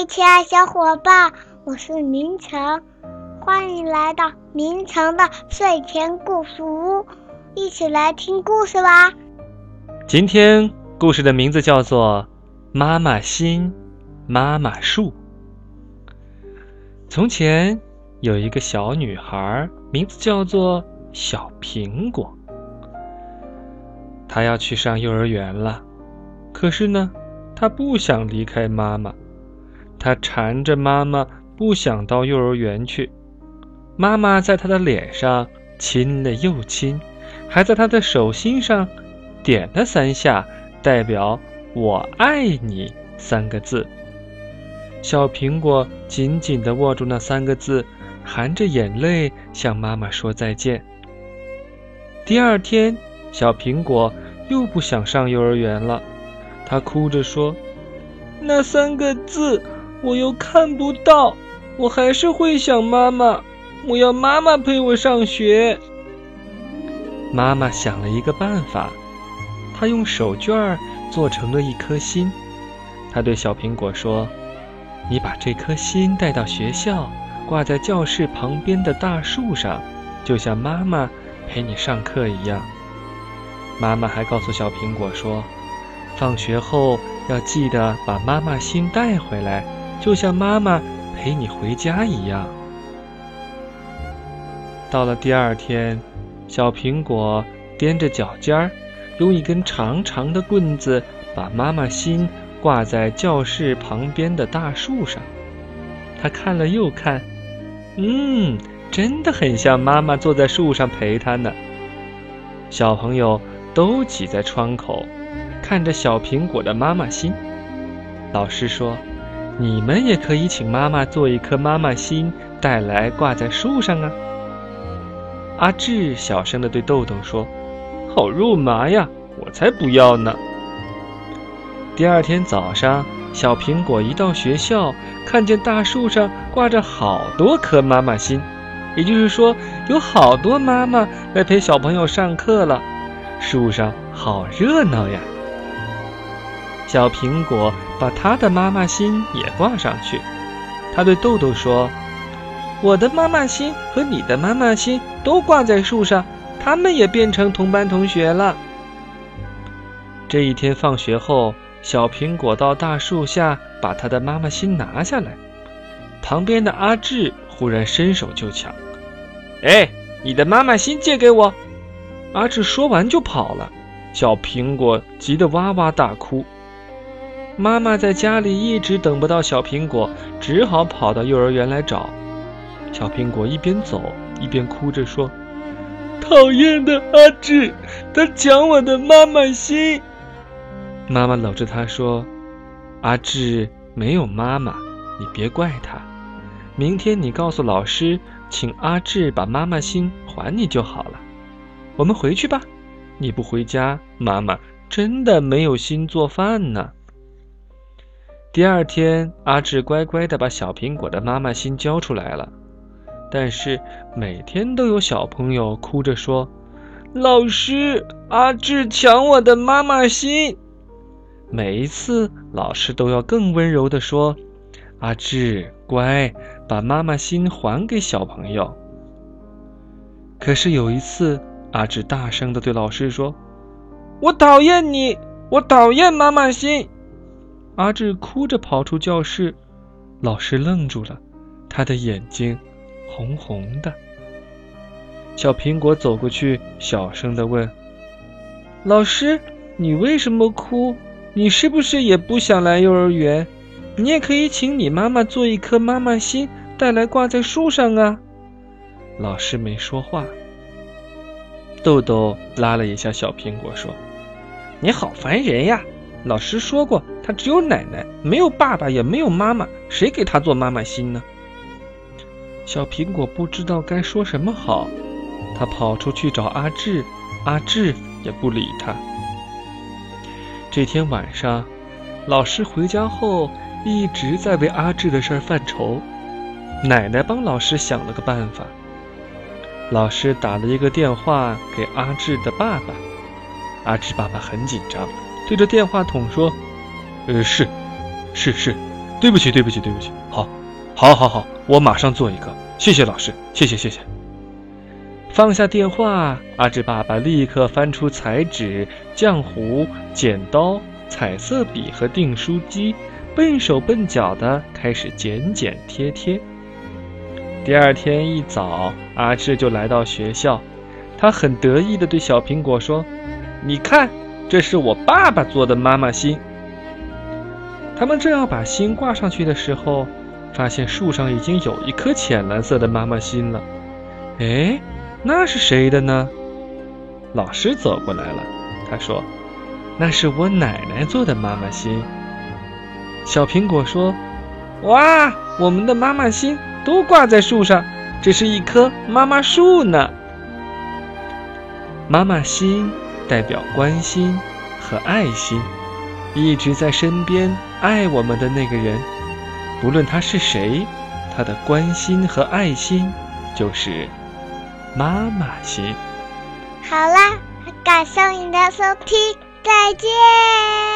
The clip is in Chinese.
嘿，亲爱小伙伴，我是明成，欢迎来到明成的睡前故事屋，一起来听故事吧。今天故事的名字叫做《妈妈心，妈妈树》。从前有一个小女孩，名字叫做小苹果，她要去上幼儿园了，可是呢，她不想离开妈妈。他缠着妈妈，不想到幼儿园去。妈妈在他的脸上亲了又亲，还在他的手心上点了三下，代表“我爱你”三个字。小苹果紧紧地握住那三个字，含着眼泪向妈妈说再见。第二天，小苹果又不想上幼儿园了，他哭着说：“那三个字。”我又看不到，我还是会想妈妈。我要妈妈陪我上学。妈妈想了一个办法，她用手绢做成了一颗心。她对小苹果说：“你把这颗心带到学校，挂在教室旁边的大树上，就像妈妈陪你上课一样。”妈妈还告诉小苹果说：“放学后要记得把妈妈心带回来。”就像妈妈陪你回家一样。到了第二天，小苹果踮着脚尖儿，用一根长长的棍子把妈妈心挂在教室旁边的大树上。他看了又看，嗯，真的很像妈妈坐在树上陪他呢。小朋友都挤在窗口，看着小苹果的妈妈心。老师说。你们也可以请妈妈做一颗妈妈心，带来挂在树上啊。阿志小声地对豆豆说：“好肉麻呀，我才不要呢。”第二天早上，小苹果一到学校，看见大树上挂着好多颗妈妈心，也就是说，有好多妈妈来陪小朋友上课了。树上好热闹呀！小苹果把他的妈妈心也挂上去，他对豆豆说：“我的妈妈心和你的妈妈心都挂在树上，他们也变成同班同学了。”这一天放学后，小苹果到大树下把他的妈妈心拿下来，旁边的阿志忽然伸手就抢：“哎，你的妈妈心借给我！”阿志说完就跑了，小苹果急得哇哇大哭。妈妈在家里一直等不到小苹果，只好跑到幼儿园来找。小苹果一边走一边哭着说：“讨厌的阿志，他抢我的妈妈心。”妈妈搂着他说：“阿志没有妈妈，你别怪他。明天你告诉老师，请阿志把妈妈心还你就好了。我们回去吧。你不回家，妈妈真的没有心做饭呢。”第二天，阿志乖乖地把小苹果的妈妈心交出来了。但是每天都有小朋友哭着说：“老师，阿志抢我的妈妈心。”每一次，老师都要更温柔地说：“阿志，乖，把妈妈心还给小朋友。”可是有一次，阿志大声地对老师说：“我讨厌你，我讨厌妈妈心。”阿志哭着跑出教室，老师愣住了，他的眼睛红红的。小苹果走过去，小声的问：“老师，你为什么哭？你是不是也不想来幼儿园？你也可以请你妈妈做一颗妈妈心，带来挂在树上啊。”老师没说话。豆豆拉了一下小苹果，说：“你好烦人呀！”老师说过，他只有奶奶，没有爸爸，也没有妈妈，谁给他做妈妈心呢？小苹果不知道该说什么好，他跑出去找阿志，阿志也不理他。这天晚上，老师回家后一直在为阿志的事儿犯愁。奶奶帮老师想了个办法，老师打了一个电话给阿志的爸爸，阿志爸爸很紧张。对着电话筒说：“呃，是，是是，对不起，对不起，对不起。好，好，好，好，我马上做一个。谢谢老师，谢谢，谢谢。放下电话，阿志爸爸立刻翻出彩纸、浆糊、剪刀、彩色笔和订书机，笨手笨脚的开始剪剪贴贴。第二天一早，阿志就来到学校，他很得意的对小苹果说：“你看，这是我爸爸做的妈妈心。”他们正要把心挂上去的时候，发现树上已经有一颗浅蓝色的妈妈心了。哎，那是谁的呢？老师走过来了，他说：“那是我奶奶做的妈妈心。”小苹果说：“哇，我们的妈妈心！”都挂在树上，这是一棵妈妈树呢。妈妈心代表关心和爱心，一直在身边爱我们的那个人，不论他是谁，他的关心和爱心就是妈妈心。好啦，感谢你的收听，再见。